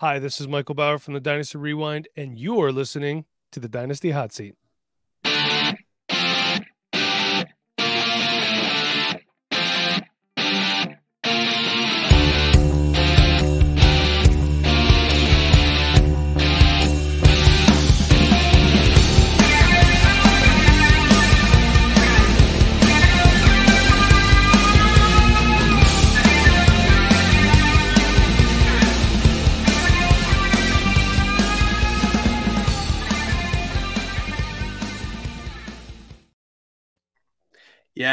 Hi, this is Michael Bower from the Dynasty Rewind, and you're listening to the Dynasty Hot Seat.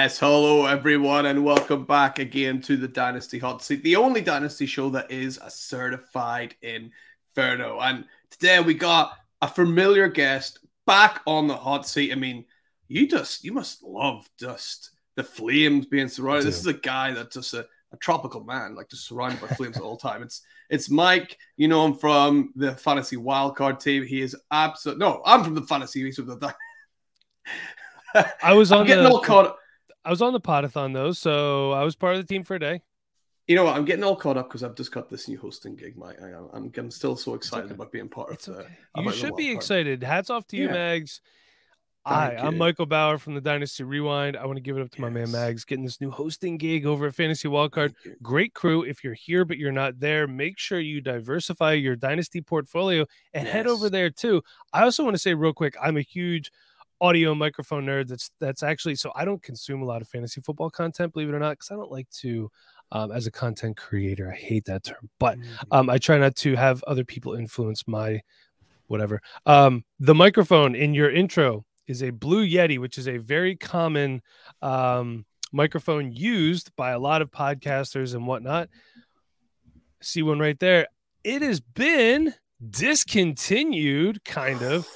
Yes, hello everyone, and welcome back again to the Dynasty Hot Seat, the only Dynasty show that is a certified inferno. And today we got a familiar guest back on the hot seat. I mean, you just you must love just the flames being surrounded. This is a guy that's just a, a tropical man, like just surrounded by flames all the time. It's it's Mike. You know him from the fantasy wildcard team. He is absolute. No, I'm from the fantasy. He's from the. I was on I'm getting the, all caught. I was on the podathon though, so I was part of the team for a day. You know what? I'm getting all caught up because I've just got this new hosting gig, Mike. I, I'm, I'm still so excited okay. about being part It's of it. okay. You should be card. excited. Hats off to you, Yeah. Mags. Hi, I'm. Michael Bower from the Dynasty Rewind. I want to give it up to my man Mags getting this new hosting gig over at Fantasy Wildcard. Great crew. If you're here but you're not there, make sure you diversify your Dynasty portfolio and head over there too. I also want to say real quick, I'm a huge audio microphone nerd. That's that's actually so I don't consume a lot of fantasy football content, believe it or not, because I don't like to. Um, as a content creator, I hate that term, but um, I try not to have other people influence my whatever. Um, the microphone in your intro is a Blue Yeti, which is a very common um, microphone used by a lot of podcasters and whatnot. See one right there. It has been discontinued, kind of.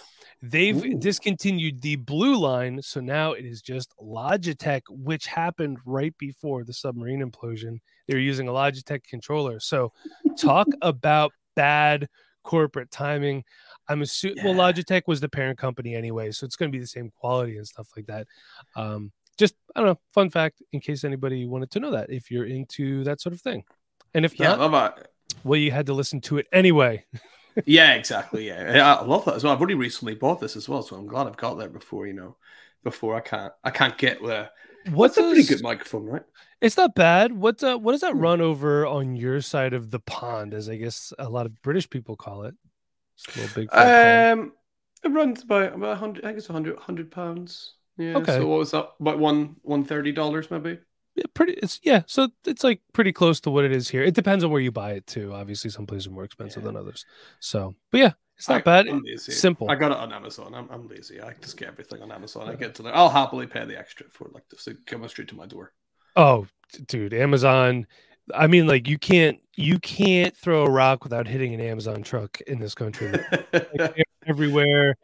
They've Ooh. discontinued the blue line, so now it is just Logitech, which happened right before the submarine implosion. They were using a Logitech controller. So, talk about bad corporate timing. I'm assuming well, Logitech was the parent company anyway, so it's going to be the same quality and stuff like that. Um, just I don't know, fun fact in case anybody wanted to know that if you're into that sort of thing, and if Yeah, not, love well, you had to listen to it anyway. Yeah, exactly. Yeah, I love that as well. I've only recently bought this as well, so I'm glad I've got that before you know, before I can't, I can't get there. What's a pretty good microphone, right? It's not bad. What uh, what does that Hmm. run over on your side of the pond, as I guess a lot of British people call it? It's a little big. Um, it runs about about hundred. I think it's 100, 100 pounds. Yeah. Okay. So what was that? About one one thirty dollars maybe. Pretty. It's yeah. So it's like pretty close to what it is here. It depends on where you buy it too. Obviously, some places are more expensive Yeah. than others. So, but yeah, it's not I- bad. Simple. I got it on Amazon. I'm, I'm lazy. I just get everything on Amazon. I get to there. I'll happily pay the extra for it, like to come straight to my door. Oh, dude, Amazon. I mean, like you can't you can't throw a rock without hitting an Amazon truck in this country. Like, everywhere,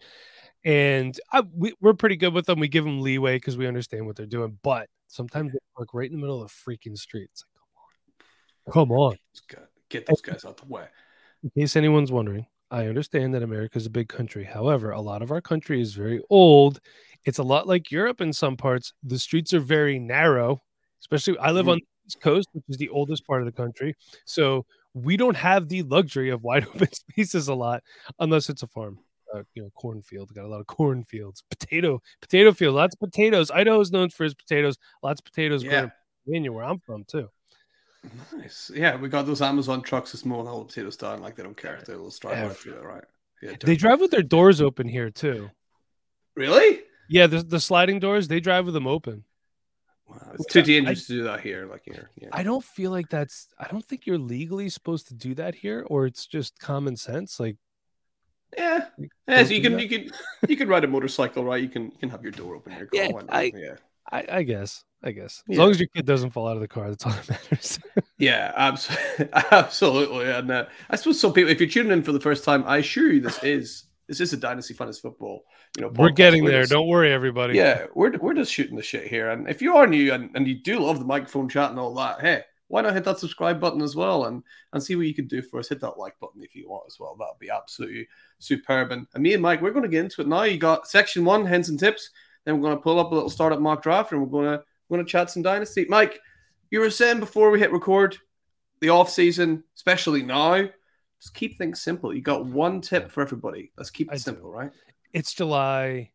and I, we, we're pretty good with them. We give them leeway because we understand what they're doing, but sometimes they park right in the middle of the freaking street. It's like, come on, come on. Get those guys out the way. In case anyone's wondering, I understand that America is a big country. However, a lot of our country is very old. It's a lot like Europe in some parts. The streets are very narrow, especially I live Mhm. on the East Coast, which is the oldest part of the country. So we don't have the luxury of wide open spaces a lot, unless it's a farm. Uh, you know, cornfield. Got a lot of cornfields, potato, potato field, lots of potatoes. Idaho is known for its potatoes. Lots of potatoes Yeah. in Pennsylvania, where I'm from too. Nice. Yeah, we got those Amazon trucks this mowing all the potatoes down like they don't care. They'll just drive right through it, right? Yeah, They drive with their doors open here too. really? Yeah, the, the sliding doors, they drive with them open. Wow, it's too dangerous to do that here. Like here, yeah. I don't feel like that's I don't think you're legally supposed to do that here, or it's just common sense. Like yeah. Like, Yeah, so you can that. you can you can ride a motorcycle, right? You can you can have your door open. Your car, Yeah. I- yeah. I, I guess. I guess. As Yeah. long as your kid doesn't fall out of the car, that's all that matters. Yeah, absolutely, absolutely. And uh, I suppose some people, if you're tuning in for the first time, I assure you this is this is a dynasty fantasy football. You know, We're podcast. getting there. just- Don't worry, everybody. Yeah, we're we're just shooting the shit here. And if you are new and, and you do love the microphone chat and all that, hey, why not hit that subscribe button as well and and see what you can do for us. Hit that like button if you want as well. That'd be absolutely superb. And, and me and Mike, we're going to get into it now. You got section one, hints and tips. Then we're going to pull up a little startup mock draft and we're going to we're going to chat some dynasty. Mike, you were saying before we hit record, the off season, especially now, Just keep things simple. You got one tip for everybody. Let's keep it I simple, do. right? It's July.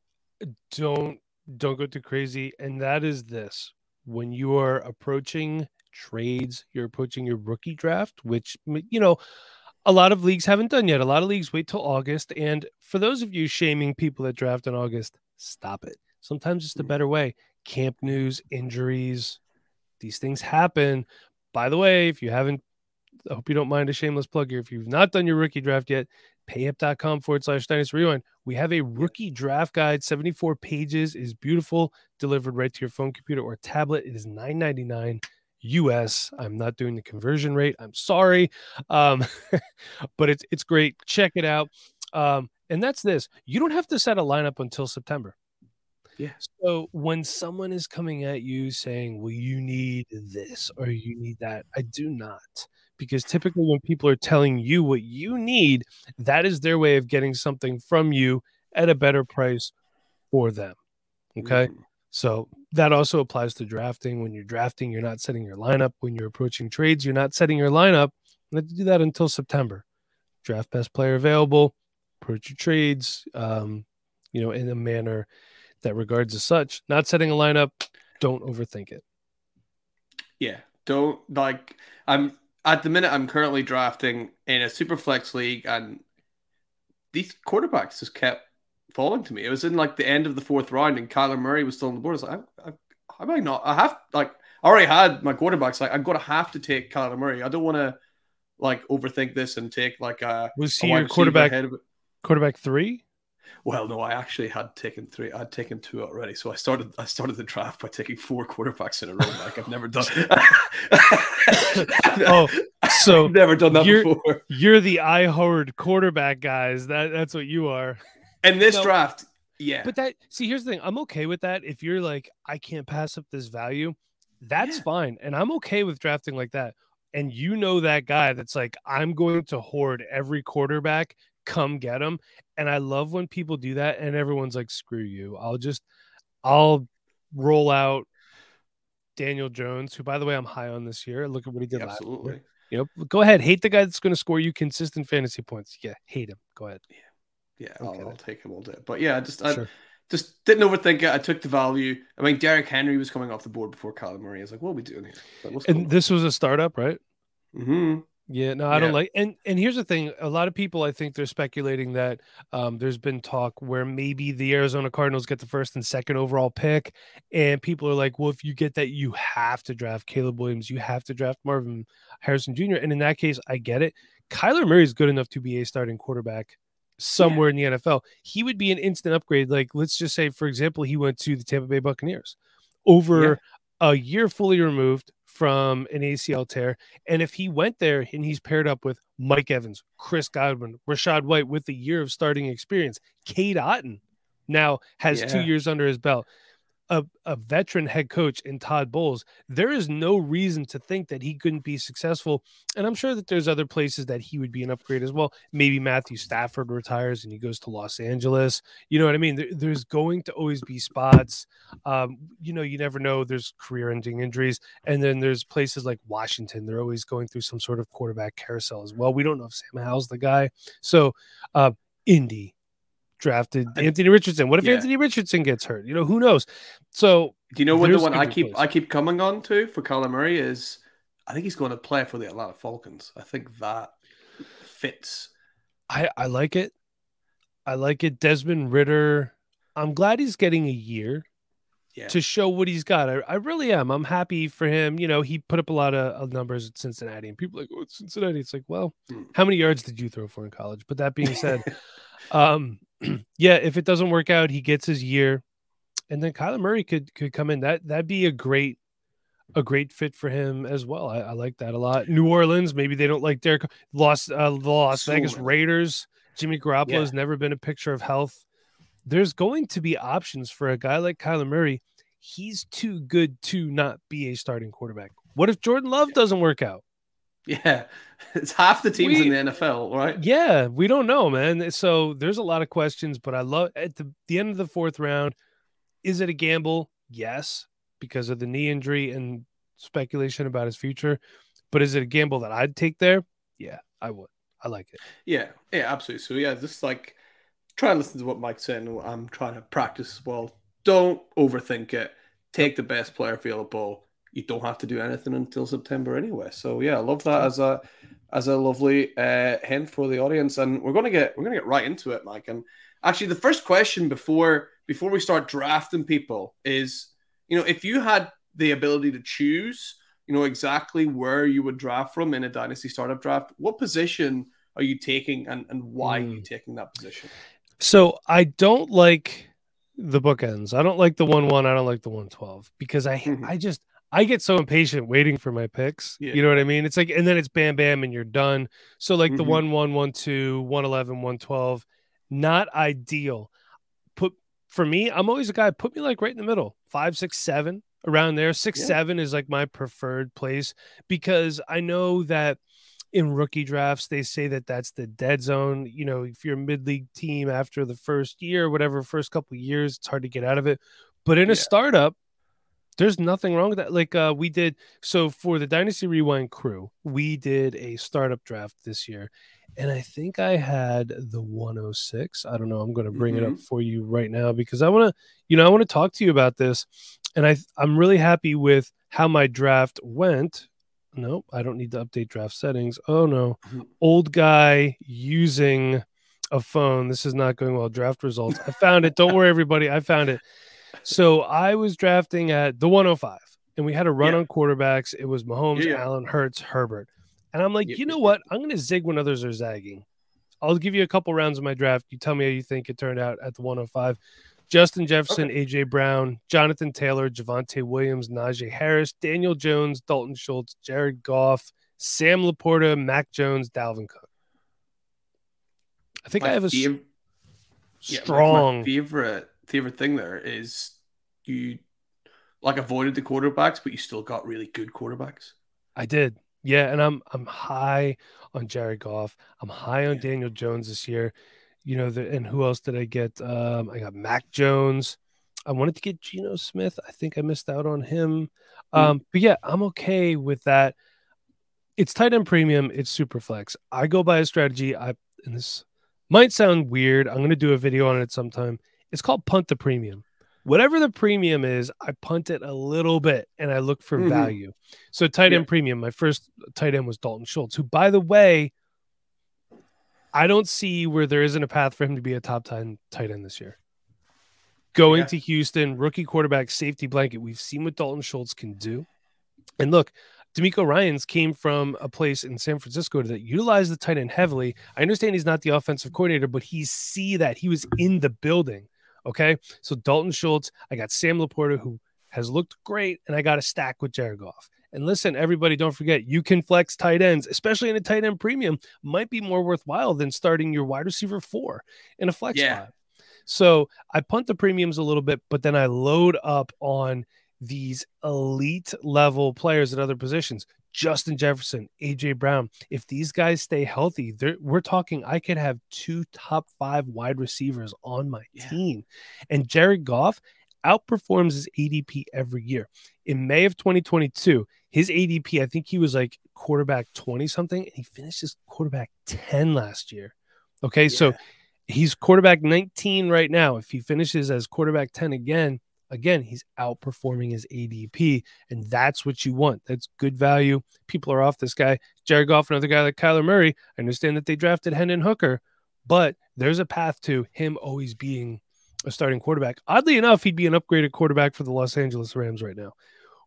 Don't don't go too crazy. And that is this: when you are approaching trades, you're approaching your rookie draft, which you know a lot of leagues haven't done yet. A lot of leagues wait till August. And for those of you shaming people that draft in August, stop it. Sometimes it's the Mm. better way. Camp news, injuries, these things happen. By the way, if you haven't, I hope you don't mind a shameless plug here. If you've not done your rookie draft yet, payup.com forward slash dynasty rewind. We have a rookie draft guide, 74 pages, is beautiful, delivered right to your phone, computer, or tablet. It is 9.99 US. I'm not doing the conversion rate. I'm sorry. Um, but it's it's great. Check it out. Um, and that's this. You don't have to set a lineup until September. Yeah. So when someone is coming at you saying, "Well, you need this or you need that," I do not, because typically when people are telling you what you need, that is their way of getting something from you at a better price for them. Okay. Mhm. So that also applies to drafting. When you're drafting, you're not setting your lineup. When you're approaching trades, you're not setting your lineup. You have to do that until September. Draft best player available, approach your trades, um, you know, in a manner that regards as such. Not setting a lineup, don't overthink it. Yeah. Don't like I'm at the minute I'm currently drafting in a super flex league and these quarterbacks just kept falling to me. It was in like the end of the fourth round and Kyler Murray was still on the board. I was like, I, I, I not? I have like I already had my quarterbacks. Like I'm gonna have to take Kyler Murray. I don't want to like overthink this and take like a, Was he wide your quarterback ahead of it. quarterback three? Well, no, I actually had taken three. I'd taken two already. So I started. I started the draft by taking four quarterbacks in a row. Like I've never done. Oh, so I've never done that you're- before. You're the I Howard quarterback guys. That that's what you are. In this No. draft, yeah, But that see, here's the thing. I'm okay with that. If you're like, I can't pass up this value, that's Yeah. fine. And I'm okay with drafting like that. And you know that guy that's like, I'm going to hoard every quarterback, come get him. And I love when people do that and everyone's like, screw you. I'll just I'll roll out Daniel Jones, who by the way I'm high on this year. Look at what he did last year. absolutely. You know, go ahead, hate the guy that's going to score you consistent fantasy points. Yeah, hate him. Go ahead. Yeah, Okay, I'll, I'll take him all day. But yeah, I just I Sure. just didn't overthink it. I took the value. I mean, Derrick Henry was coming off the board before Kyler Murray. I was like, what are we doing here? Like, And this was a startup, right? hmm Yeah, no, I don't like and and here's the thing, a lot of people I think they're speculating that um there's been talk where maybe the Arizona Cardinals get the first and second overall pick and people are like, "Well, if you get that, you have to draft Caleb Williams, you have to draft Marvin Harrison Jr." And in that case, I get it. Kyler Murray is good enough to be a starting quarterback somewhere in the NFL. He would be an instant upgrade. Like let's just say for example, he went to the Tampa Bay Buccaneers over a year fully removed from an ACL tear. And if he went there and he's paired up with Mike Evans, Chris Godwin, Rachaad White with a year of starting experience, Cade Otton now has two years under his belt. A, a veteran head coach in Todd Bowles, there is no reason to think that he couldn't be successful. And I'm sure that there's other places that he would be an upgrade as well. Maybe Matthew Stafford retires and he goes to Los Angeles. You know what I mean? There, there's going to always be spots. Um, you know, you never know. There's career ending injuries. And then there's places like Washington. They're always going through some sort of quarterback carousel as well. We don't know if Sam Howell's the guy. So, uh, Indy drafted Anthony Richardson. What if yeah. Anthony Richardson gets hurt? You know, who knows? So, Do you know what the one I keep place. I keep coming on to for Kyler Murray is I think he's going to play for the Atlanta Falcons. I think that fits. I, I like it. I like it. Desmond Ridder. I'm glad he's getting a year Yeah. to show what he's got. I, I really am. I'm happy for him. You know, he put up a lot of, of numbers at Cincinnati, and people are like, oh, it's Cincinnati. It's like, well, Hmm. how many yards did you throw for in college? But that being said, um, yeah, if it doesn't work out, he gets his year, and then Kyler Murray could could come in. That that'd be a great a great fit for him as well. I, I like that a lot. New Orleans, maybe they don't like Derek. Lost uh, the Las So Vegas. Raiders. Jimmy Garoppolo has never been a picture of health. There's going to be options for a guy like Kyler Murray. He's too good to not be a starting quarterback. What if Jordan Love doesn't work out? Yeah. It's half the teams We- in the NFL, right? Yeah, we don't know, man. So there's a lot of questions, but I love at the, the end of the fourth round. Is it a gamble? Yes, because of the knee injury and speculation about his future. But is it a gamble that I'd take there? Yeah, I would. I like it. Yeah, yeah, absolutely. So yeah, just like try and listen to what Mike's saying. I'm trying to practice as well. Don't overthink it. Take the best player available. You don't have to do anything until September anyway. So yeah, I love that as a as a lovely uh, hint for the audience. And we're gonna get we're gonna get right into it, Mike. And actually, the first question before before we start drafting people is, you know, if you had the ability to choose, you know, exactly where you would draft from in a dynasty startup draft, what position are you taking and, and why mm. are you hmm. taking that position? So I don't like the bookends. I don't like the one one. I don't like the one twelve because I mm-hmm. I just I get so impatient waiting for my picks. Yeah. You know what I mean? It's like, and then it's bam, bam, and you're done. So, like mm-hmm. the 1 1, 1 2, 111, 112, not ideal. Put for me, I'm always a guy, put me like right in the middle, five, six, seven around there. Six, yeah. seven is like my preferred place because I know that in rookie drafts, they say that that's the dead zone. You know, if you're a mid league team after the first year, whatever, first couple years, it's hard to get out of it. But in a startup, there's nothing wrong with that. Like uh, we did so for the Dynasty Rewind crew, we did a startup draft this year, and I think I had the 106. I don't know. I'm going to bring mm-hmm. it up mm-hmm. for you right now because I want to, you know, I want to talk to you about this, and I I'm really happy with how my draft went. Nope, I don't need to update draft settings. Oh no, mm-hmm. old guy using a phone. This is not going well. Draft results. I found it. Don't worry, everybody. I found it so I was drafting at the 105, and we had a run yeah. on quarterbacks. It was Mahomes, yeah, yeah. Allen, Hurts, Herbert. And I'm like, you know what? I'm going to zig when others are zagging. I'll give you a couple rounds of my draft. You tell me how you think it turned out at the 105. Justin Jefferson, okay. AJ Brown, Jonathan Taylor, Javonte Williams, Najee Harris, Daniel Jones, Dalton Schultz, Jared Goff, Sam LaPorta, Mac Jones, Dalvin Cook. I think my I have a fav- strong yeah, favorite favorite thing there is you like avoided the quarterbacks, but you still got really good quarterbacks. I did. Yeah, and I'm I'm high on Jared Goff. I'm high on yeah. Daniel Jones this year. You know, the, and who else did I get? Um, I got Mac Jones. I wanted to get Geno Smith. I think I missed out on him. Mm. Um, but yeah, I'm okay with that. It's tight end premium. It's super flex. I go by a strategy. I and this might sound weird. I'm going to do a video on it sometime. It's called punt the premium. Whatever the premium is, I punt it a little bit and I look for mm-hmm. value. So tight end yeah. premium, my first tight end was Dalton Schultz, who by the way, I don't see where there isn't a path for him to be a top 10 tight end this year. Going yeah. to Houston, rookie quarterback, safety blanket. We've seen what Dalton Schultz can do. And look, DeMeco Ryans came from a place in San Francisco that utilized the tight end heavily. I understand he's not the offensive coordinator, but he see that he was in the building. Okay. So Dalton Schultz, I got Sam LaPorta, who has looked great, and I got a stack with Jared Goff. And listen, everybody, don't forget you can flex tight ends, especially in a tight end premium, might be more worthwhile than starting your wide receiver four in a flex yeah. spot. So I punt the premiums a little bit, but then I load up on these elite level players at other positions. Justin Jefferson, AJ Brown. If these guys stay healthy, we're talking I could have two top five wide receivers on my yeah. team. And Jared Goff outperforms his ADP every year. In May of 2022, his ADP, I think he was like quarterback 20 something, and he finished his quarterback 10 last year. Okay, yeah. so he's quarterback 19 right now. If he finishes as quarterback 10 again, again, he's outperforming his ADP, and that's what you want. That's good value. People are off this guy. Jared Goff, another guy like Kyler Murray. I understand that they drafted Hendon Hooker, but there's a path to him always being a starting quarterback. Oddly enough, he'd be an upgraded quarterback for the Los Angeles Rams right now.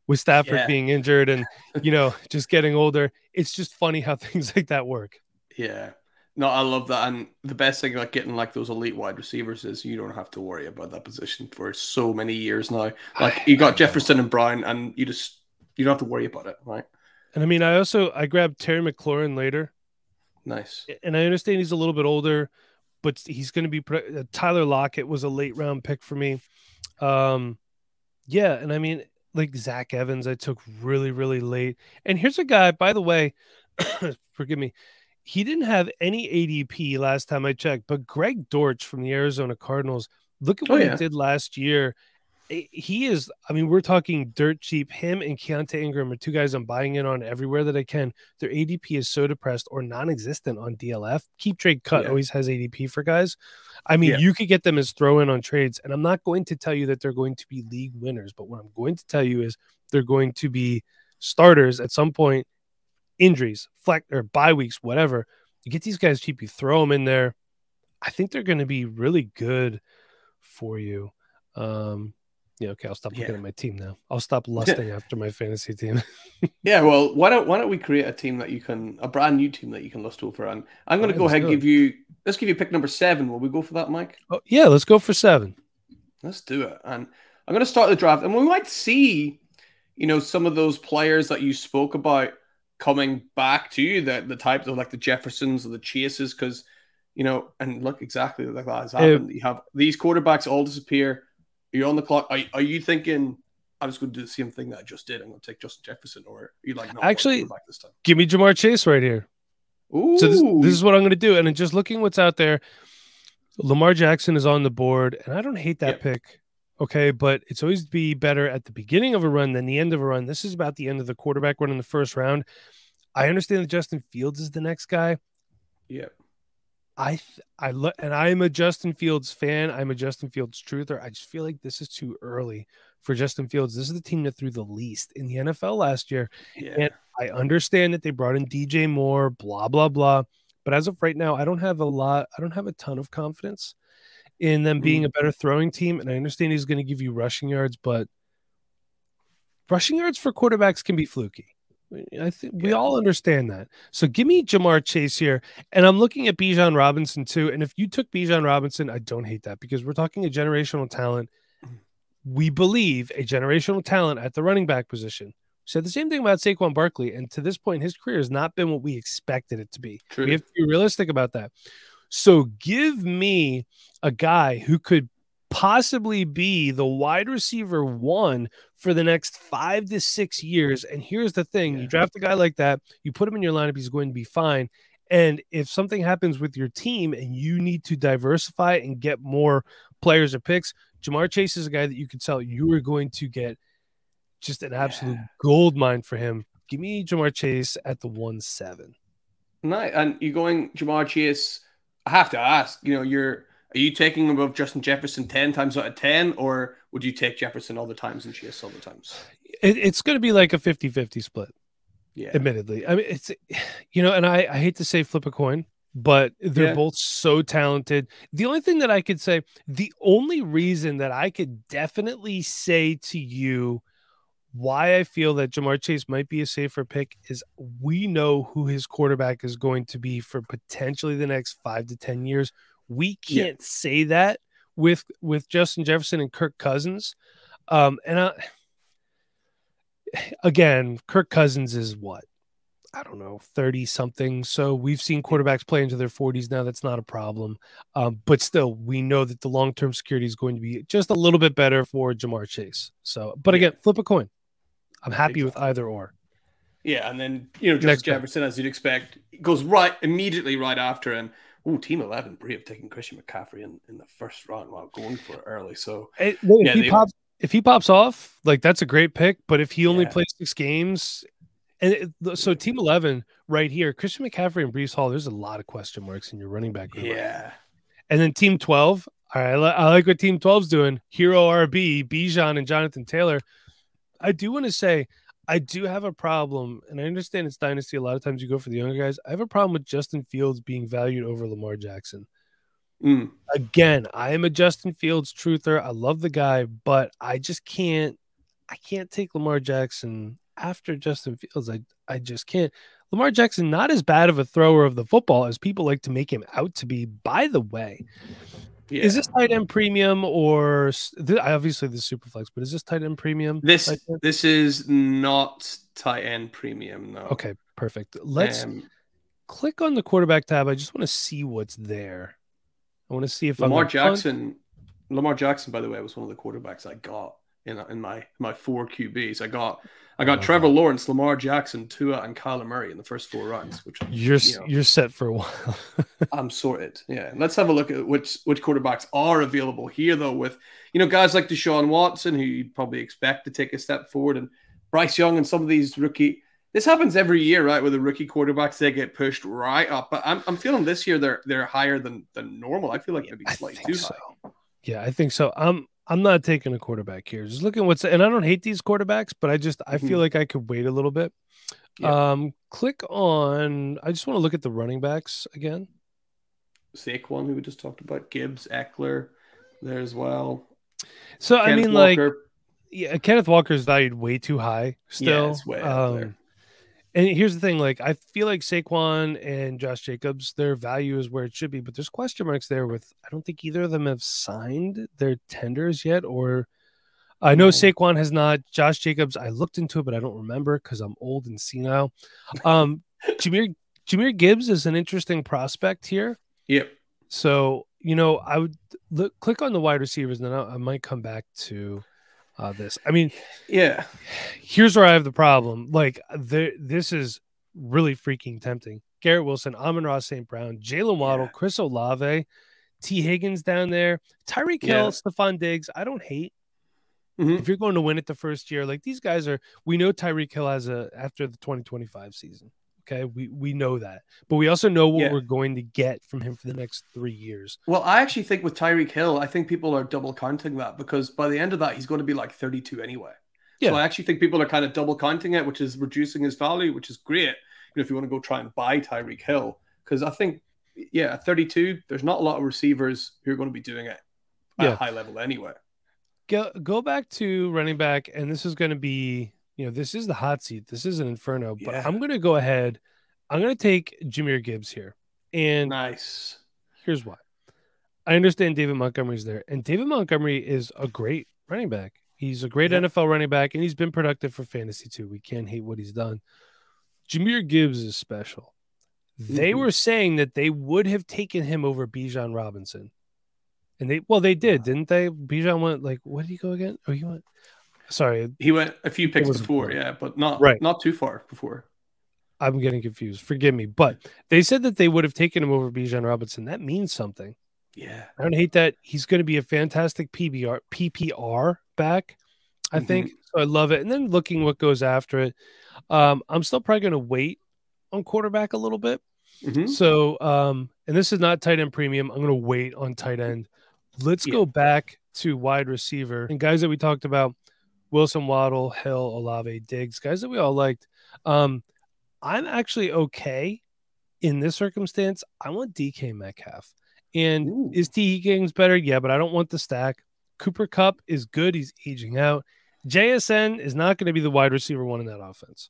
With Stafford yeah. being injured and you know just getting older, it's just funny how things like that work. Yeah, no, I love that. And the best thing about getting like those elite wide receivers is you don't have to worry about that position for so many years now. Like you got Jefferson and Brown, and you just you don't have to worry about it, right? And I mean, I also I grabbed Terry McLaurin later. Nice. And I understand he's a little bit older, but he's going to be uh, Tyler Lockett was a late round pick for me. Um, yeah, and I mean, like Zach Evans, I took really really late. And here's a guy, by the way, forgive me he didn't have any ADP last time I checked, but Greg Dortch from the Arizona Cardinals, look at oh, what oh, yeah. he did last year. he is. I mean, we're talking dirt cheap. Him and Keaontay Ingram are two guys I'm buying in on everywhere that I can. Their ADP is so depressed or non-existent on DLF. Keep trade cut yeah. always has ADP for guys. I mean, yeah. you could get them as throw in on trades, and I'm not going to tell you that they're going to be league winners, but what I'm going to tell you is they're going to be starters at some point. Injuries, flex or bye weeks, whatever. You get these guys cheap. You throw them in there. I think they're going to be really good for you. Um, yeah, okay, I'll stop looking yeah. at my team now. I'll stop lusting after my fantasy team. yeah, well, why don't why don't we create a team that you can a brand new team that you can lust over? And I'm going to go ahead and give you let's give you pick number seven. Will we go for that, Mike? Oh, yeah, let's go for seven. Let's do it. And I'm going to start the draft, and we might see, you know, some of those players that you spoke about coming back to you, the the types of like the Jeffersons or the Chases, because you know, and look exactly like that has happened. you have these quarterbacks all disappear you're on the clock. Are, are you thinking I'm just going to do the same thing that I just did? I'm going to take Justin Jefferson, or you like, actually, this time? give me Ja'Marr Chase right here. Ooh. So this, this is what I'm going to do. And just looking what's out there, Lamar Jackson is on the board, and I don't hate that yep. pick. Okay, but it's always be better at the beginning of a run than the end of a run. This is about the end of the quarterback run in the first round. I understand that Justin Fields is the next guy. Yeah. I th- I look and I'm a Justin Fields fan. I'm a Justin Fields truther. I just feel like this is too early for Justin Fields. This is the team that threw the least in the NFL last year. Yeah. And I understand that they brought in DJ Moore, blah blah blah. But as of right now, I don't have a lot. I don't have a ton of confidence in them being mm. a better throwing team. And I understand he's going to give you rushing yards, but rushing yards for quarterbacks can be fluky. I think we all understand that. So give me Ja'Marr Chase here. And I'm looking at Bijan Robinson too. And if you took Bijan Robinson, I don't hate that because we're talking a generational talent. We believe a generational talent at the running back position. We said the same thing about Saquon Barkley. And to this point, his career has not been what we expected it to be. True. We have to be realistic about that. So give me a guy who could possibly be the wide receiver one for the next five to six years. And here's the thing you draft a guy like that, you put him in your lineup, he's going to be fine. And if something happens with your team and you need to diversify and get more players or picks, Ja'Marr Chase is a guy that you could sell. You are going to get just an absolute yeah. gold mine for him. Give me Ja'Marr Chase at the one seven. Nice. And you're going Ja'Marr Chase. I have to ask, you know, you're are you taking above Justin Jefferson 10 times out of 10, or would you take Jefferson all the times and Chase all the times? It, it's going to be like a 50 50 split. Yeah. Admittedly. I mean, it's, you know, and I, I hate to say flip a coin, but they're yeah. both so talented. The only thing that I could say, the only reason that I could definitely say to you why I feel that Ja'Marr Chase might be a safer pick is we know who his quarterback is going to be for potentially the next five to 10 years. We can't yeah. say that with with Justin Jefferson and Kirk Cousins. Um, and I, again, Kirk Cousins is what I don't know, 30 something. So we've seen quarterbacks play into their 40s now. That's not a problem. Um, but still, we know that the long term security is going to be just a little bit better for Ja'Marr Chase. So, but again, flip a coin. I'm happy exactly. with either or. Yeah. And then, you know, Justin Jefferson, as you'd expect, goes right immediately right after. And Oh, Team Eleven brave taking Christian McCaffrey in, in the first round while going for it early. So it, if yeah, he they, pops, if he pops off, like that's a great pick. But if he only yeah. plays six games, and it, so mm-hmm. Team Eleven right here, Christian McCaffrey and Breece Hall, there's a lot of question marks in your running back. Group. Yeah, and then Team Twelve. All right, I like what Team 12's doing. Hero RB, Bijan, and Jonathan Taylor. I do want to say I do have a problem, and I understand it's dynasty. A lot of times you go for the younger guys. I have a problem with Justin Fields being valued over Lamar Jackson. Mm. Again, I am a Justin Fields truther. I love the guy, but I just can't. I can't take Lamar Jackson after Justin Fields. I I just can't. Lamar Jackson not as bad of a thrower of the football as people like to make him out to be. By the way, yeah. Is this tight end premium or obviously the super flex, but is this tight end premium? This this is not tight end premium, no. Okay, perfect. Let's um, click on the quarterback tab. I just want to see what's there. I want to see if Lamar Jackson. Lamar Jackson, by the way, was one of the quarterbacks I got in in my my four QBs. I got I got oh, Trevor Lawrence, Lamar Jackson, Tua, and Kyler Murray in the first four rounds. Which you're you know, you're set for a while. I'm sorted. Yeah, let's have a look at which which quarterbacks are available here, though. With you know guys like Deshaun Watson, who you'd probably expect to take a step forward, and Bryce Young, and some of these rookie. This happens every year, right? With the rookie quarterbacks, they get pushed right up. But I'm, I'm feeling this year they're they're higher than than normal. I feel like maybe slightly too so. high. Yeah, I think so. I'm I'm not taking a quarterback here. Just looking what's and I don't hate these quarterbacks, but I just I feel mm-hmm. like I could wait a little bit. Yeah. Um, click on. I just want to look at the running backs again. Saquon, who we just talked about, Gibbs, Ekeler, there as well. So Kenneth I mean, Walker. like, yeah, Kenneth Walker is valued way too high still. Yeah, um, and here's the thing, like I feel like Saquon and Josh Jacobs, their value is where it should be, but there's question marks there with I don't think either of them have signed their tenders yet, or I know Saquon has not. Josh Jacobs, I looked into it, but I don't remember because I'm old and senile. Um Jameer Jahmyr Gibbs is an interesting prospect here. Yep. So, you know, I would look click on the wide receivers, and then I, I might come back to uh, this. I mean, yeah. Here's where I have the problem. Like, there, this is really freaking tempting. Garrett Wilson, Amon-Ra St. Brown, Jaylen Waddle, yeah. Chris Olave, Tee Higgins down there, Tyreek Hill, yeah. Stefon Diggs. I don't hate. Mm-hmm. If you're going to win it the first year, like these guys are, we know Tyreek Hill has a after the 2025 season. Okay, we we know that, but we also know what yeah. we're going to get from him for the next three years. Well, I actually think with Tyreek Hill, I think people are double counting that because by the end of that, he's going to be like 32 anyway. Yeah. So I actually think people are kind of double counting it, which is reducing his value, which is great. You know, if you want to go try and buy Tyreek Hill, because I think, yeah, at 32, there's not a lot of receivers who are going to be doing it at yeah. a high level anyway. Go go back to running back, and this is going to be you know, this is the hot seat. This is an inferno, but yeah. I'm going to go ahead. I'm going to take Jahmyr Gibbs here. And nice. Here's why. I understand David Montgomery's there, and David Montgomery is a great running back. He's a great. NFL running back, and he's been productive for fantasy too. We can't hate what he's done. Jahmyr Gibbs is special. They mm-hmm. were saying that they would have taken him over Bijan Robinson. And they well, they did, didn't they? Bijan went like, what did he go again? Oh, he went Sorry, he went a few picks before, yeah, but not right. not too far before. I'm getting confused. Forgive me, but they said that they would have taken him over Bijan Robinson. That means something. Yeah, I don't hate that. He's going to be a fantastic PBR PPR back. I mm-hmm. think so. I love it. And then looking what goes after it, um, I'm still probably going to wait on quarterback a little bit. Mm-hmm. So, um, and this is not tight end premium. I'm going to wait on tight end. Let's yeah. go back to wide receiver and guys that we talked about. Wilson, Waddle, Hill, Olave, Diggs, guys that we all liked. Um, I'm actually okay in this circumstance. I want DK Metcalf. And Ooh. is Tee Higgins better? Yeah, but I don't want the stack. Cooper Kupp is good. He's aging out. JSN is not going to be the wide receiver one in that offense.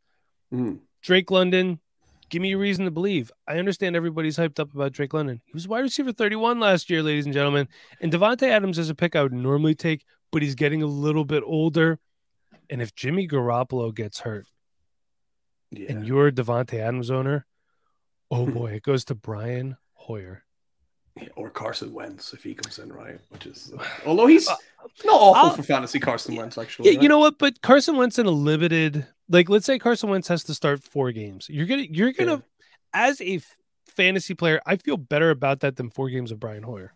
Mm. Drake London, give me a reason to believe. I understand everybody's hyped up about Drake London. He was wide receiver 31 last year, ladies and gentlemen. And Davante Adams is a pick I would normally take, but he's getting a little bit older. And if Jimmy Garoppolo gets hurt, yeah. and you're a Davante Adams owner, oh boy, it goes to Brian Hoyer. Yeah, or Carson Wentz if he comes in right, which is uh, although he's uh, not awful I'll, for fantasy Carson Wentz actually. Yeah, right? you know what? But Carson Wentz in a limited like, let's say Carson Wentz has to start four games. You're gonna you're gonna yeah. as a fantasy player, I feel better about that than four games of Brian Hoyer.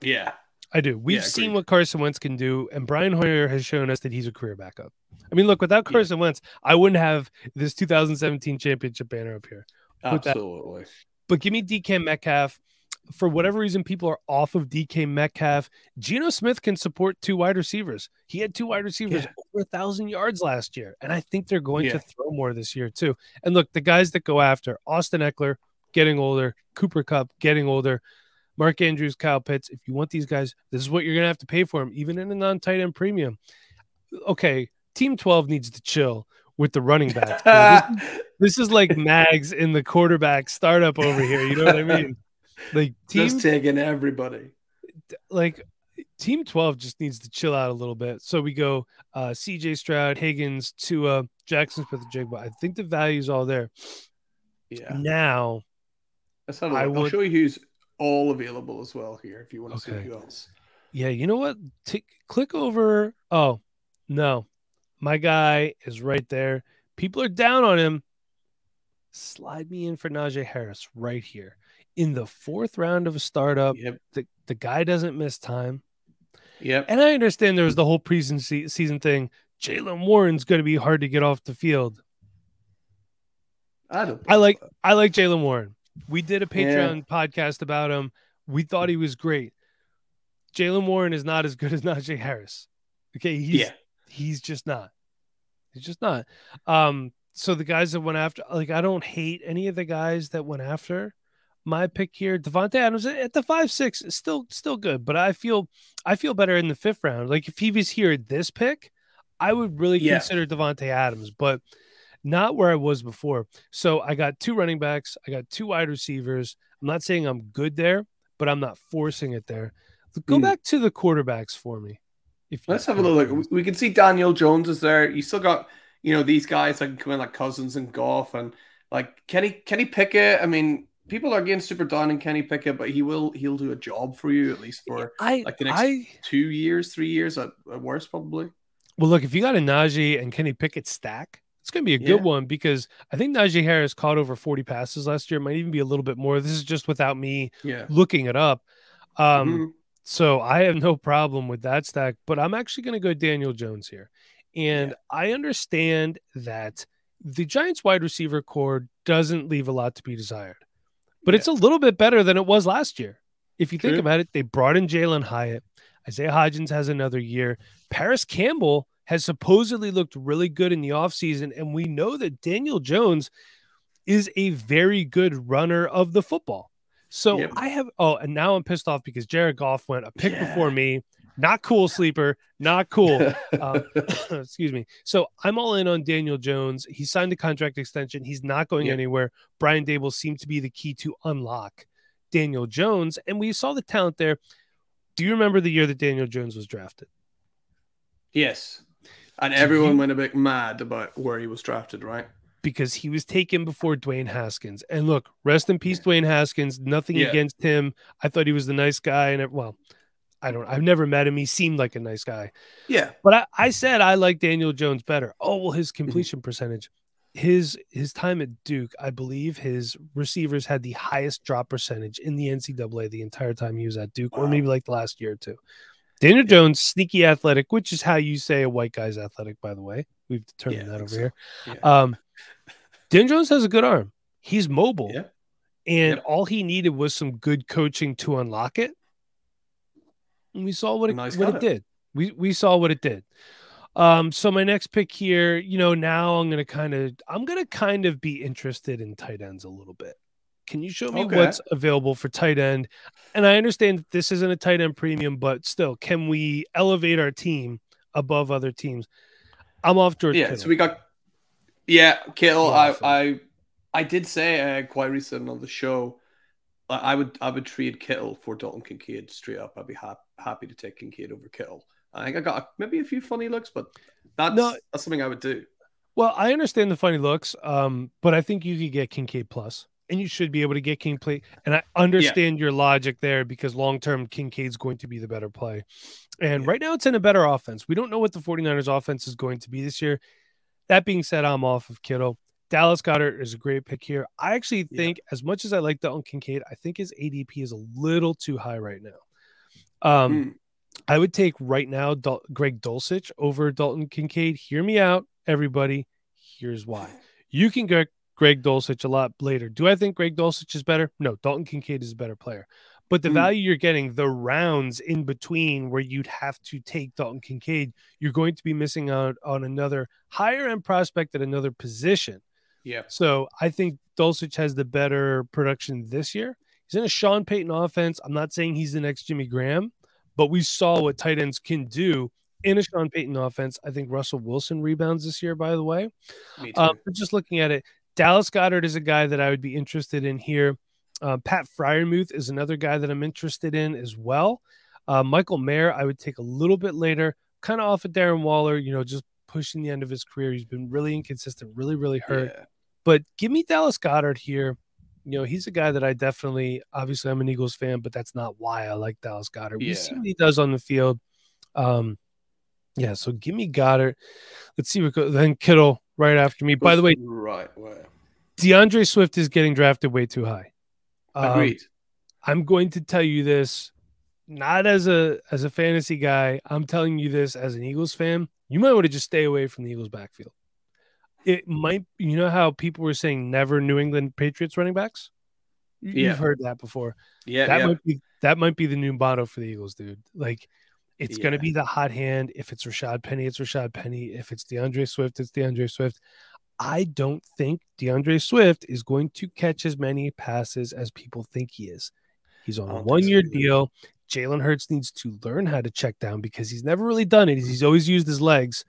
Yeah, I do. We've yeah, seen what Carson Wentz can do, and Brian Hoyer has shown us that he's a career backup. I mean, look, without Carson yeah. Wentz, I wouldn't have this 2017 championship banner up here. Absolutely. But give me DK Metcalf. For whatever reason, people are off of DK Metcalf. Geno Smith can support two wide receivers. He had two wide receivers yeah. over a thousand yards last year, and I think they're going to throw more this year too. And look, the guys that go after Austin Ekeler, getting older, Cooper Kupp getting older. Mark Andrews, Kyle Pitts. If you want these guys, this is what you're going to have to pay for them, even in a non tight end premium. Okay, Team 12 needs to chill with the running back. this, this, is like Mags in the quarterback startup over here. You know what I mean? Like, team, just taking everybody. Like, Team 12 just needs to chill out a little bit. So we go uh, CJ Stroud, Higgins, to uh, Jaxon Smith-Njigba. I think the value is all there. Yeah. Now, Let's have. I will show you who's all available as well here if you want to okay. see who else. Yeah, you know what? T- click over. Oh, No, my guy is right there. People are down on him. Slide me in for Najee Harris right here in the fourth round of a startup. Yep. The, the guy doesn't miss time. Yep. And I understand there was the whole preseason se- season thing. Jaylen Warren's going to be hard to get off the field. I don't. I like that. I like Jaylen Warren. We did a Patreon podcast about him. We thought he was great. Jaylen Warren is not as good as Najee Harris. Okay, he's Yeah. he's just not. He's just not. Um, so the guys that went after, like, I don't hate any of the guys that went after my pick here. Davante Adams at the five six is still still good, but I feel I feel better in the fifth round. Like if he was here at this pick, I would really Yeah. consider Davante Adams, but not where I was before. So I got two running backs, I got two wide receivers. I'm not saying I'm good there, but I'm not forcing it there. Go Hmm. back to the quarterbacks for me. If Let's have a look. We can see Daniel Jones is there. You still got, you know, these guys that can come in like Cousins and Goff and like Kenny Kenny Pickett. I mean, people are getting super down on Kenny Pickett, but he will he'll do a job for you at least for I like the next I two years, three years at, at worst, probably. well look if you got a Najee and Kenny Pickett stack, it's gonna be a good one because I think Najee Harris caught over 40 passes last year, It might even be a little bit more. This is just without me Yeah. looking it up. Um, Mhm. so I have no problem with that stack, but I'm actually gonna go Daniel Jones here. And Yeah. I understand that the Giants wide receiver core doesn't leave a lot to be desired. But it's a little bit better than it was last year. If you think about it, they brought in Jalin Hyatt. Isaiah Hodgins has another year. Parris Campbell has supposedly looked really good in the offseason. And we know that Daniel Jones is a very good runner of the football. So. I have, oh, and now I'm pissed off because Jared Goff went a pick Yeah. before me. Not cool, sleeper. Not cool. Um, excuse me. So I'm all in on Daniel Jones. He signed a contract extension. He's not going Yeah. anywhere. Brian Daboll seemed to be the key to unlock Daniel Jones, and we saw the talent there. Do you remember the year that Daniel Jones was drafted? yes. And everyone went a bit mad about where he was drafted, right? Because he was taken before Dwayne Haskins. And look, rest in peace, Dwayne Haskins. Nothing Yeah. against him. I thought he was the nice guy, and it, well, I don't. I've never met him. He seemed like a nice guy. Yeah. But I, I said I like Daniel Jones better. Oh well, his Mm-hmm. completion percentage, his his time at Duke, I believe his receivers had the highest drop percentage in the NCAA the entire time he was at Duke, or maybe like the last year or two. Daniel Jones, sneaky athletic, which is how you say a white guy's athletic, by the way. We've determined Yeah, that over so. here. Yeah. Um, Daniel Jones has a good arm. He's mobile, Yeah. and all he needed was some good coaching to unlock it. And we saw what it, he's what it it. did. We we saw what it did. Um, so my next pick here, you know, now I'm gonna kind of I'm gonna kind of be interested in tight ends a little bit. Can you show me Okay. what's available for tight end? And I understand that this isn't a tight end premium, but still, can we elevate our team above other teams? I'm off George yeah, Kittle. so we got yeah, Kittle. I. I I did say uh, quite recently on the show, I I would I would trade Kittle for Dalton Kincaid straight up. I'd be hap- happy to take Kincaid over Kittle. I think I got maybe a few funny looks, but that's No. that's something I would do. Well, I understand the funny looks, um, but I think you could get Kincaid plus, and you should be able to get Kincaid. And I understand your logic there because long term, Kincaid's going to be the better play. And Yeah. right now, it's in a better offense. We don't know what the 49ers offense is going to be this year. That being said, I'm off of Kittle. Dallas Goedert is a great pick here. I actually Yeah. think, as much as I like Dalton Kincaid, I think his ADP is a little too high right now. Um, Hmm. I would take right now Dal- Greg Dulcich over Dalton Kincaid. Hear me out, everybody. Here's why. You can get Greg Dulcich a lot later. Do I think Greg Dulcich is better? No, Dalton Kincaid is a better player. But the Hmm. value you're getting, the rounds in between where you'd have to take Dalton Kincaid, you're going to be missing out on another higher end prospect at another position. Yeah. So I think Dulcich has the better production this year. He's in a Sean Payton offense. I'm not saying he's the next Jimmy Graham, but we saw what tight ends can do in a Sean Payton offense. I think Russell Wilson rebounds this year, by the way. Me too. Um, just looking at it, Dallas Goedert is a guy that I would be interested in here. Uh, Pat Freiermuth is another guy that I'm interested in as well. Uh, Michael Mayer, I would take a little bit later, kind of off of Darren Waller, you know, just pushing the end of his career. He's been really inconsistent, really, really hurt. yeah. But give me Dallas Goedert here. You know, he's a guy that I definitely, obviously, I'm an Eagles fan, but that's not why I like Dallas Goedert. We see what he does on the field. Um, Yeah, so give me Goedert. Let's see what goes. Then Kittle right after me. By the way, right, right. D'Andre Swift is getting drafted way too high. Um, Agreed. I'm going to tell you this, not as a as a fantasy guy. I'm telling you this as an Eagles fan. You might want to just stay away from the Eagles backfield. It might, you know, how people were saying never New England Patriots running backs. You've heard that before. Yeah, that yeah. might be that might be the new motto for the Eagles, dude. Like it's Yeah. going to be the hot hand. If it's Rashad Penny, it's Rashad Penny. If it's D'Andre Swift, it's D'Andre Swift. I don't think D'Andre Swift is going to catch as many passes as people think he is. He's on a one year deal. Jalen Hurts needs to learn how to check down because he's never really done it. He's always used his legs.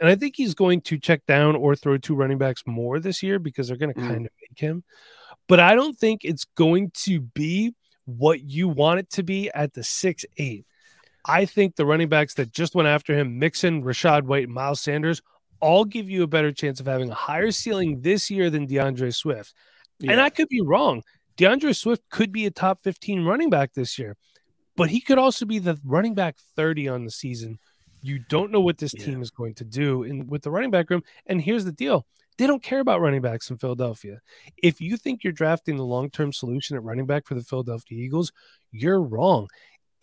And I think he's going to check down or throw two running backs more this year because they're going to Mm. kind of make him. But I don't think it's going to be what you want it to be at the six eight. I think the running backs that just went after him, Mixon, Rachaad White, and Miles Sanders, all give you a better chance of having a higher ceiling this year than D'Andre Swift. And I could be wrong. D'Andre Swift could be a top 15 running back this year, but he could also be the running back 30 on the season. You don't know what this Yeah. team is going to do in with the running back room. And here's the deal. They don't care about running backs in Philadelphia. If you think you're drafting the long-term solution at running back for the Philadelphia Eagles, you're wrong.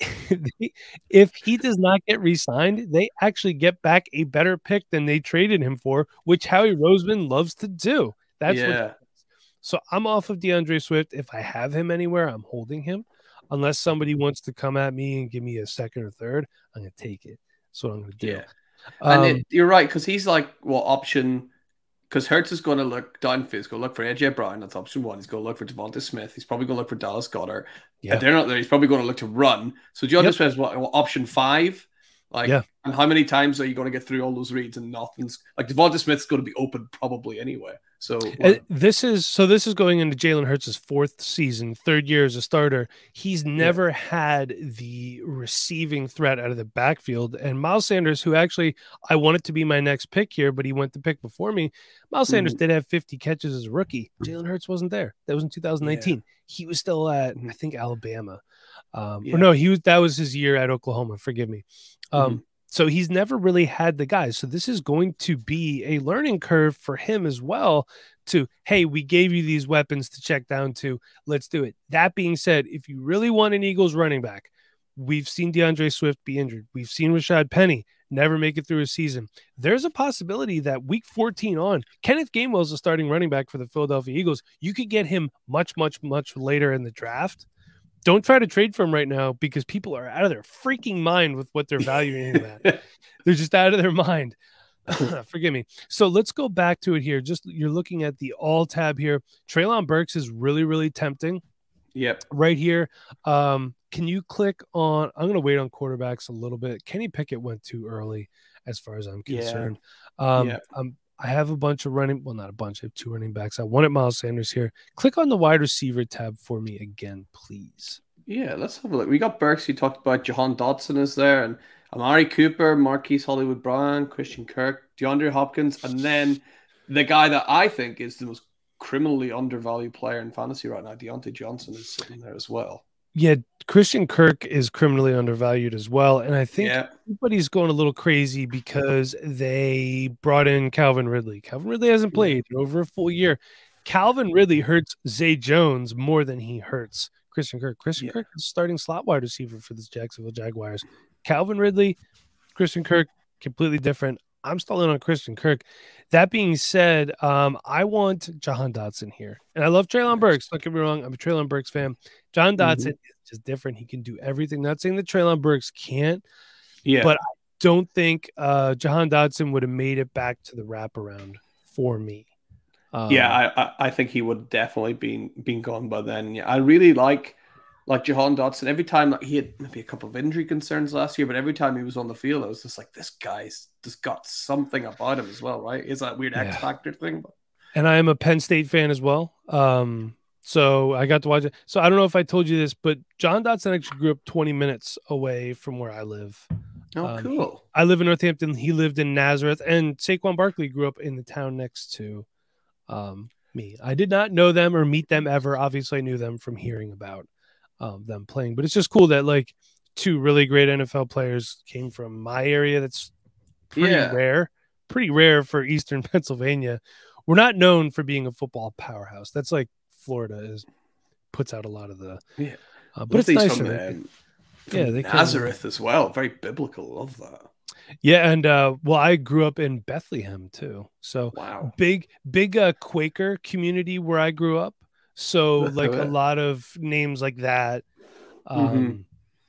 if he does not get re-signed, they actually get back a better pick than they traded him for, which Howie Roseman loves to do. That's what yeah. so I'm off of D'Andre Swift. If I have him anywhere, I'm holding him. Unless somebody wants to come at me and give me a second or third, I'm gonna take it. That's what I'm gonna do. Yeah. Um, And it, you're right, because he's like, well, option, because Hurts is going to look downfield. He's going to look for AJ Brown. That's option one. He's going to look for DeVonta Smith. He's probably going to look for Dallas Goedert. Yeah. They're not there, he's probably going to look to run. So D'Andre Yep. Is what, what, option five. Like, Yeah. and how many times are you going to get through all those reads and nothing's like DeVonta Smith's going to be open probably anyway. So Uh, this is so this is going into Jalen Hurts' fourth season, third year as a starter. He's never had the receiving threat out of the backfield. And Miles Sanders, who actually I wanted to be my next pick here, but he went the pick before me. Miles Sanders Mhm. did have 50 catches as a rookie. Jalen Hurts wasn't there. That was in 2019. He was still at I think Alabama. Um, Yeah. or no, he was that was his year at Oklahoma. Forgive me. Um, so he's never really had the guys. So this is going to be a learning curve for him as well. To hey, we gave you these weapons to check down to. Let's do it. That being said, if you really want an Eagles running back, we've seen D'Andre Swift be injured. We've seen Rashad Penny never make it through a season. There's a possibility that week 14 on, Kenneth Gainwell is a starting running back for the Philadelphia Eagles. You could get him much, much, much later in the draft. Don't try to trade for him right now because people are out of their freaking mind with what they're valuing him at. They're just out of their mind. Forgive me. So let's go back to it here. Just you're looking at the all tab here. Treylon Burks is really, really tempting Yep. right here. Um, can you click on? I'm going to wait on quarterbacks a little bit. Kenny Pickett went too early, as far as I'm Yeah. concerned. Um, Yeah. um, I have a bunch of running. Well, not a bunch. I have two running backs. I wanted Miles Sanders here. Click on the wide receiver tab for me again, please. Yeah, let's have a look. We got Burks. You talked about Jahan Dotson is there, and Amari Cooper, Marquise Hollywood Brown, Christian Kirk, DeAndre Hopkins, and then the guy that I think is the most criminally undervalued player in fantasy right now, Diontae Johnson, is sitting there as well. Yeah, Christian Kirk is criminally undervalued as well, and I think yeah, everybody's going a little crazy because they brought in Calvin Ridley. Calvin Ridley hasn't played over a full year. Calvin Ridley hurts Zay Jones more than he hurts Christian Kirk. Christian Yeah. Kirk is starting slot wide receiver for the Jacksonville Jaguars. Calvin Ridley, Christian Kirk, completely different. I'm still in on Christian Kirk. That being said, um, I want Jahan Dotson here. And I love Treylon Burks. Don't get me wrong. I'm a Treylon Burks fan. John. Dotson is just different. He can do everything. Not saying that Treylon Burks can't, yeah, But- I don't think uh, Jahan Dotson would have made it back to the wraparound for me. Um, yeah. I, I, I think he would definitely been been gone by then. Yeah, I really like like Jahan Dotson. Every time like, he had maybe a couple of injury concerns last year, but every time he was on the field, I was just like, this guy's just got something about him as well, right? Is that weird X factor thing? and I am a Penn State fan as well. Um, so I got to watch it. So I don't know if I told you this, but Jahan Dotson actually grew up 20 minutes away from where I live. Oh, Um, cool. I live in Northampton. He lived in Nazareth, and Saquon Barkley grew up in the town next to um, me. I did not know them or meet them ever. Obviously, I knew them from hearing about um, them playing. But it's just cool that like two really great NFL players came from my area. That's pretty Yeah. rare, pretty rare for Eastern Pennsylvania. We're not known for being a football powerhouse. That's like Florida is puts out a lot of the. Yeah. Uh, but it's nice. from, they- um, Yeah, from they can- Nazareth as well. Very biblical. Love that. yeah, and uh, well, I grew up in Bethlehem too, so Wow. big big uh, Quaker community where I grew up. So like a lot of names like that, um, Mhm.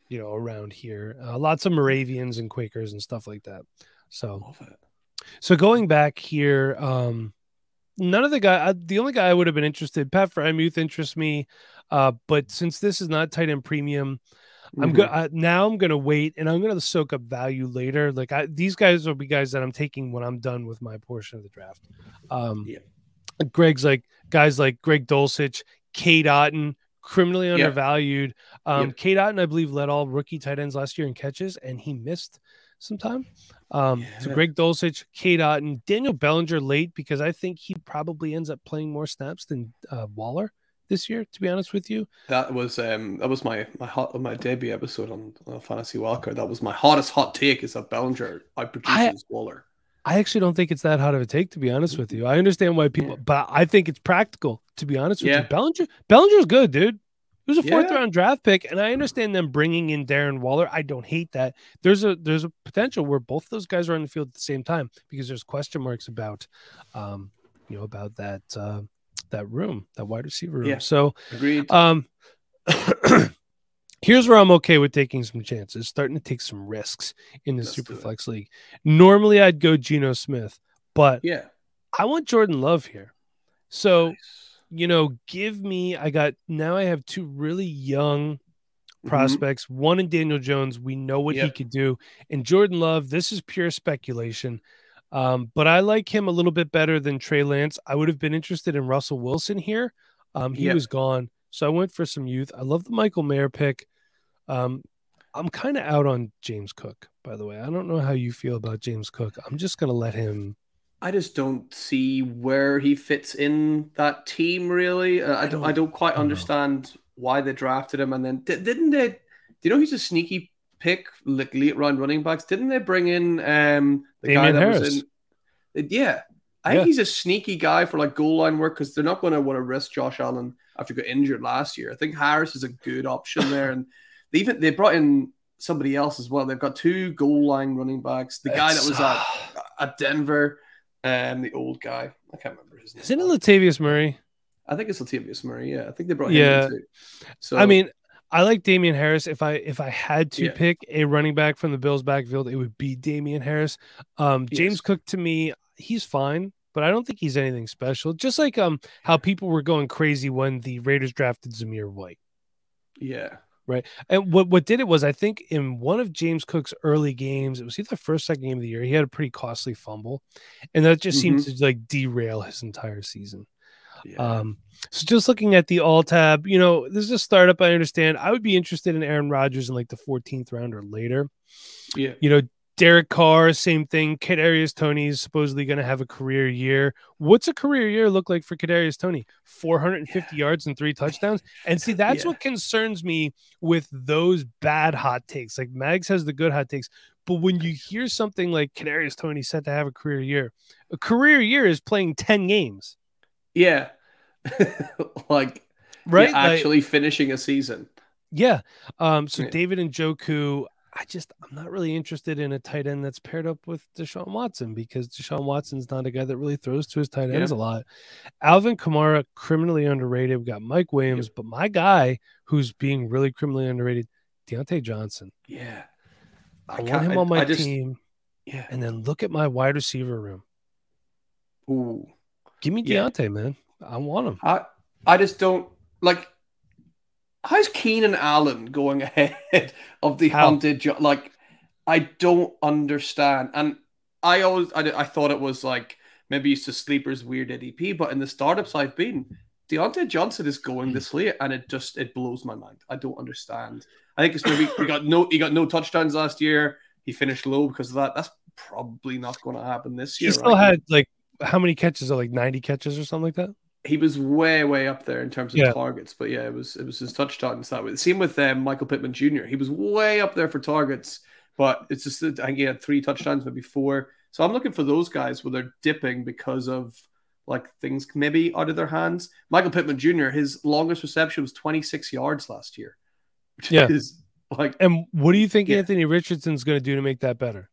you know, around here. Uh, lots of Moravians and Quakers and stuff like that. So so going back here, um, none of the guy, I, the only guy I would have been interested, Pat Freiermuth interests me, uh, but since this is not tight end premium, I'm Mhm. good. Now I'm gonna wait, and I'm gonna soak up value later. Like I, these guys will be guys that I'm taking when I'm done with my portion of the draft. Um, Yeah. Greg's like guys like Greg Dulcich, Cade Otton, criminally Yeah. undervalued. Um, Yep. Cade Otton, I believe, led all rookie tight ends last year in catches, and he missed some time. Um, so Greg Dulcich, Cade Otton, Daniel Bellinger late because I think he probably ends up playing more snaps than uh, Waller this year. To be honest with you, That was um that was my my hot my debut episode on, on Fantasy Wildcard. That was my hottest hot take is that Bellinger outproduces Waller. I actually don't think it's that hot of a take, to be honest with you. I understand why people, but I think it's practical, to be honest with Yeah. you. Bellinger, Bellinger's good, dude. He was a fourth Yeah. round draft pick, and I understand them bringing in Darren Waller. I don't hate that. There's a there's a potential where both those guys are on the field at the same time because there's question marks about, um, you know, about that uh, that room, that wide receiver room. Yeah. So, Agreed. um, here's where I'm okay with taking some chances, starting to take some risks in the Let's. Superflex league. Normally, I'd go Geno Smith, but yeah. I want Jordan Love here. So, Nice. you know, give me, I got now I have two really young Mhm. prospects, one in Daniel Jones. We know what he could do. And Jordan Love, this is pure speculation. Um, but I like him a little bit better than Trey Lance. I would have been interested in Russell Wilson here. Um, he Yep. was gone. So I went for some youth. I love the Michael Mayer pick. Um, I'm kind of out on James Cook, by the way. I don't know how you feel about James Cook. I'm just gonna let him I just don't see where he fits in that team really. Uh, I, I don't, don't- I don't quite I don't know. understand why they drafted him. And then di- didn't they? Do you know he's a sneaky pick, like late round running backs? Didn't they bring in um the guy that Harris. was in? Yeah, I Yeah. think he's a sneaky guy for like goal line work because they're not going to want to risk Josh Allen after he got injured last year. I think Harris is a good option there, and they even they brought in somebody else as well. They've got two goal line running backs. The guy that was at at Denver, and the old guy. I can't remember his name. Isn't it Latavius Murray? I think it's Latavius Murray. Yeah, I think they brought Yeah. him in too. So I mean, I like Damien Harris. If I if I had to Yeah. pick a running back from the Bills backfield, it would be Damien Harris. Um, James Cook to me, he's fine, but I don't think he's anything special. Just like um how people were going crazy when the Raiders drafted Zamir White. yeah, And what what did it was I think in one of James Cook's early games, it was either the first second game of the year, he had a pretty costly fumble, and that just seemed to like derail his entire season. yeah. Um, so just looking at the all tab, you know, this is a startup. I understand. I would be interested in Aaron Rodgers in like the 14th round or later. yeah, You know, Derek Carr, same thing. Kadarius Toney is supposedly going to have a career year. What's a career year look like for Kadarius Toney? 450 yards and three touchdowns. And see, that's Yeah. what concerns me with those bad hot takes. Like Mags has the good hot takes, but when you hear something like Kadarius Toney set to have a career year, a career year is playing 10 games, yeah. like right? yeah, Like- actually finishing a season. Yeah. Um, so Yeah. David Njoku, I just I'm not really interested in a tight end that's paired up with Deshaun Watson because Deshaun Watson's not a guy that really throws to his tight ends a lot. Alvin Kamara, criminally underrated. We got Mike Williams, but my guy who's being really criminally underrated, Diontae Johnson. Yeah, I, can't- want him on my I just- team. Yeah. And then look at my wide receiver room. Ooh. Give me Yeah. Diontae, man. I want him. I I just don't like. How's Keenan Allen going ahead of the How? hunted? Jo- like, I don't understand. And I always I, I thought it was like maybe it's just sleepers weird ADP, but in the startups I've been, Diontae Johnson is going hmm. this late, and it just it blows my mind. I don't understand. I think it's maybe he got no he got no touchdowns last year. He finished low because of that. That's probably not going to happen this year. He still right? had like how many catches? Are Like 90 catches or something like that? He was way way up there in terms of Yeah. targets but yeah it was it was his touchdowns that way same with um, michael pittman jr he was way up there for targets but it's just I think he had three touchdowns, maybe four. So I'm looking for those guys where they're dipping because of like things maybe out of their hands. Michael Pittman Jr. His longest reception was 26 yards last year. yeah. Is like, and what do you think yeah. Anthony Richardson's going to do to make that better?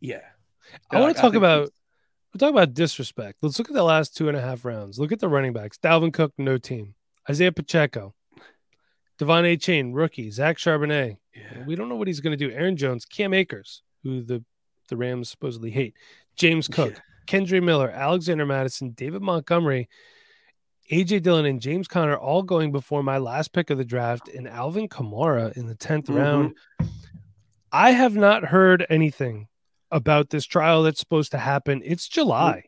Yeah, I want to talk about. We'll talk about disrespect. Let's look at the last two and a half rounds. Look at the running backs. Dalvin Cook, no team. Isaiah Pacheco, De'Von Achane, rookie. Zach Charbonnet. Yeah. We don't know what he's going to do. Aaron Jones, Cam Akers, who the the Rams supposedly hate. James Cook, yeah. Kendre Miller, Alexander Mattison, David Montgomery, AJ Dillon, and James Conner all going before my last pick of the draft, and Alvin Kamara in the 10th mm-hmm. round. I have not heard anything about this trial that's supposed to happen. It's July.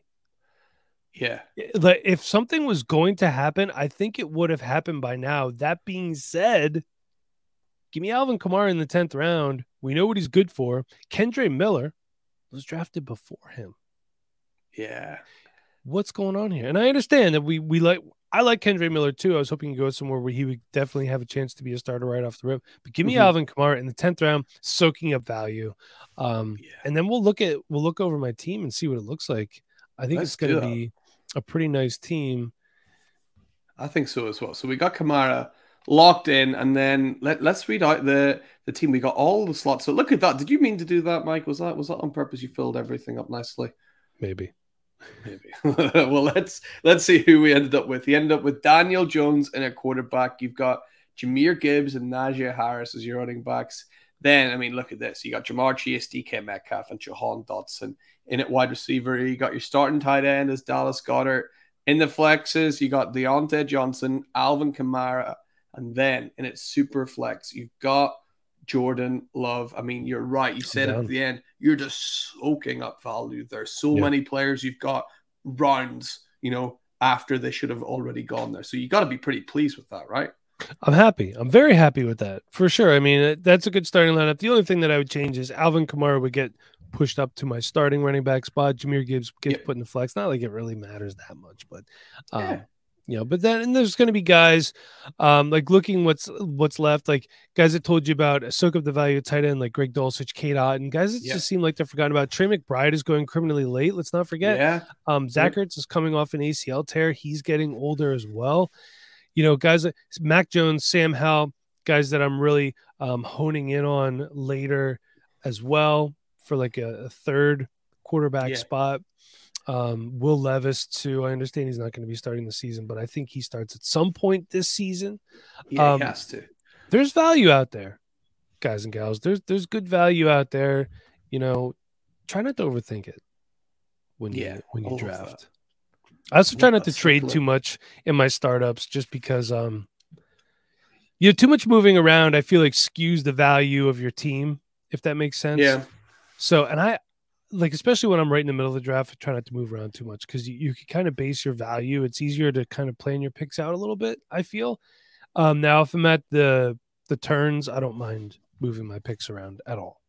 Yeah. Like if something was going to happen, I think it would have happened by now. That being said, give me Alvin Kamara in the 10th round. We know what he's good for. Kendre Miller was drafted before him. Yeah. What's going on here? And I understand that we we like I like Kendre Miller too. I was hoping to go somewhere where he would definitely have a chance to be a starter right off the rip. But give me mm-hmm. Alvin Kamara in the tenth round, soaking up value. Um, yeah. and then we'll look at we'll look over my team and see what it looks like. I think Let's it's going to be a pretty nice team. I think so as well. So we got Kamara locked in, and then let let's read out the the team. We got all the slots. So look at that. Did you mean to do that, Mike? Was that was that on purpose? You filled everything up nicely. Maybe. Maybe. well, let's let's see who we ended up with. You ended up with Daniel Jones in a quarterback. You've got Jahmyr Gibbs and Najee Harris as your running backs. Then, I mean, look at this. You got Ja'Marr Chase, DK Metcalf, and Jahan Dotson in at wide receiver. You got your starting tight end as Dallas Goedert. In the flexes, you got Diontae Johnson, Alvin Kamara, and then in its super flex, you've got Jordan Love. I mean, you're right. You said at the end, you're just soaking up value. There's so yeah. many players you've got rounds, you know, after they should have already gone there. So you got to be pretty pleased with that, right? I'm happy. I'm very happy with that for sure. I mean, that's a good starting lineup. The only thing that I would change is Alvin Kamara would get pushed up to my starting running back spot. Jahmyr Gibbs gets yep. put in the flex. Not like it really matters that much, but um, yeah you know but then and there's going to be guys um like looking what's what's left like guys that told you about uh, soak up the value of tight end like greg dulcich kate and guys that just seem like they're forgotten about. Trey mcbride is going criminally late let's not forget. Yeah. Um zach ertz is coming off an acl tear he's getting older as well. You know guys like mac jones sam howell guys that i'm really um honing in on later as well for like a, a third quarterback yeah. spot um, Will Levis too. I understand he's not going to be starting the season, but I think he starts at some point this season. Yeah, um, he has to. There's value out there, guys and gals. There's there's good value out there. You know, try not to overthink it when you when you draft. I also try not to trade too much in my startups, just because um, you know, too much moving around. I feel like skews the value of your team, if that makes sense. Yeah. So, and I like especially when I'm right in the middle of the draft, I try not to move around too much because you, you can kind of base your value. It's easier to kind of plan your picks out a little bit. I feel. Um, now, if I'm at the the turns, I don't mind moving my picks around at all.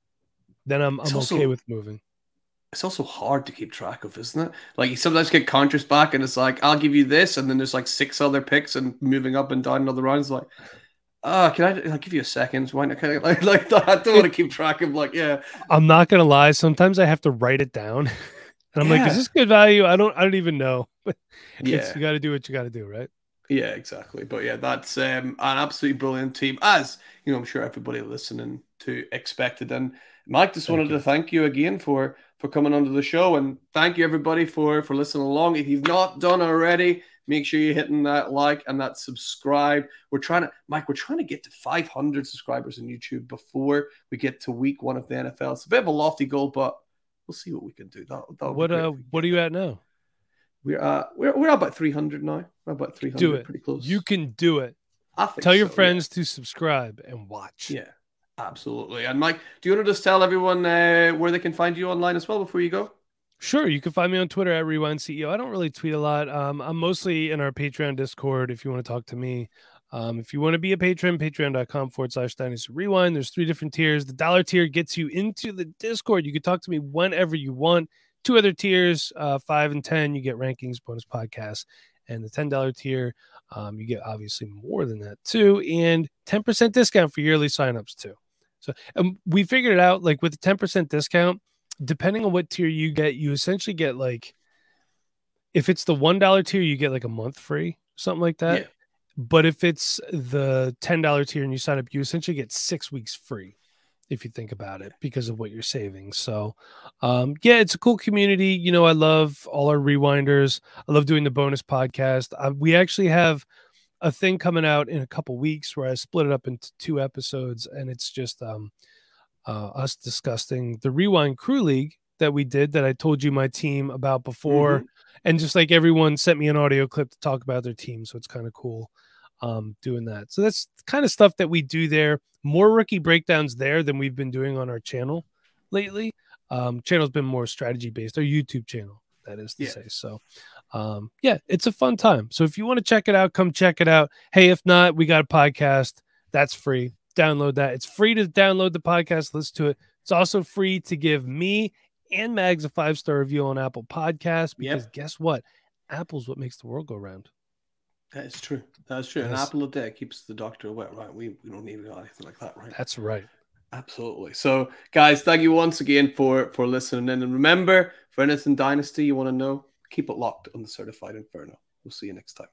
Then I'm I'm also, okay with moving. It's also hard to keep track of, isn't it? Like you sometimes get counters back, and it's like I'll give you this, and then there's like six other picks, and moving up and down another rounds. Like uh, can I I'll give you a second? Why not? Kind of like, like. I don't want to keep track of like, yeah. I'm not gonna lie. Sometimes I have to write it down, and I'm yeah. like, is this good value? I don't, I don't even know. But yeah, you got to do what you got to do, right? Yeah, exactly. But yeah, that's um, an absolutely brilliant team, as you know. I'm sure everybody listening to expected. And Mike, just thank wanted you. to thank you again for for coming onto the show, and thank you everybody for for listening along. If you've not done already Make sure you're hitting that like and that subscribe. We're trying to, Mike, we're trying to get to 500 subscribers on YouTube before we get to week one of the NFL. It's a bit of a lofty goal, but we'll see what we can do. That, what uh, what are you at now? We're uh, we're we're about 300 now. We're about 300. Do it. Pretty close. You can do it. I think Tell your friends yeah. to subscribe and watch. Yeah, absolutely. And Mike, do you want to just tell everyone uh, where they can find you online as well before you go? Sure, you can find me on Twitter at Rewind CEO. I don't really tweet a lot. Um, I'm mostly in our Patreon Discord if you want to talk to me. Um, if you want to be a patron, patreon.com forward slash dynasty rewind. There's three different tiers. The dollar tier gets you into the Discord. You can talk to me whenever you want. Two other tiers, uh, five and 10, you get rankings, bonus podcasts. And the $10 tier, um, you get obviously more than that too. And 10% discount for yearly signups too. So we figured it out like with a 10% discount, depending on what tier you get, you essentially get like if it's the one dollar tier, you get like a month free, something like that. Yeah. But if it's the ten dollar tier and you sign up, you essentially get six weeks free if you think about it because of what you're saving. So, um, yeah, it's a cool community. You know, I love all our rewinders. I love doing the bonus podcast. Uh, we actually have a thing coming out in a couple weeks where I split it up into two episodes, and it's just um, uh, us discussing the Rewind Crew League that we did that I told you my team about before, mm-hmm. and just like everyone sent me an audio clip to talk about their team, so it's kind of cool um, doing that. So that's kind of stuff that we do there. More rookie breakdowns there than we've been doing on our channel lately. Um, channel's been more strategy based, our YouTube channel, that is to yeah. say. So, um, yeah, it's a fun time. So if you want to check it out, come check it out. Hey, if not, we got a podcast that's free. Download that. It's free to download the podcast, listen to it. It's also free to give me and Mags a five star review on Apple Podcasts because yep. guess what? Apple's what makes the world go round. That is true. That's true. An apple a day keeps the doctor away, right? We, we don't need anything like that, right? That's right. Absolutely. So, guys, thank you once again for for listening. And remember, for anything Dynasty you want to know, keep it locked on the Certified Inferno. We'll see you next time.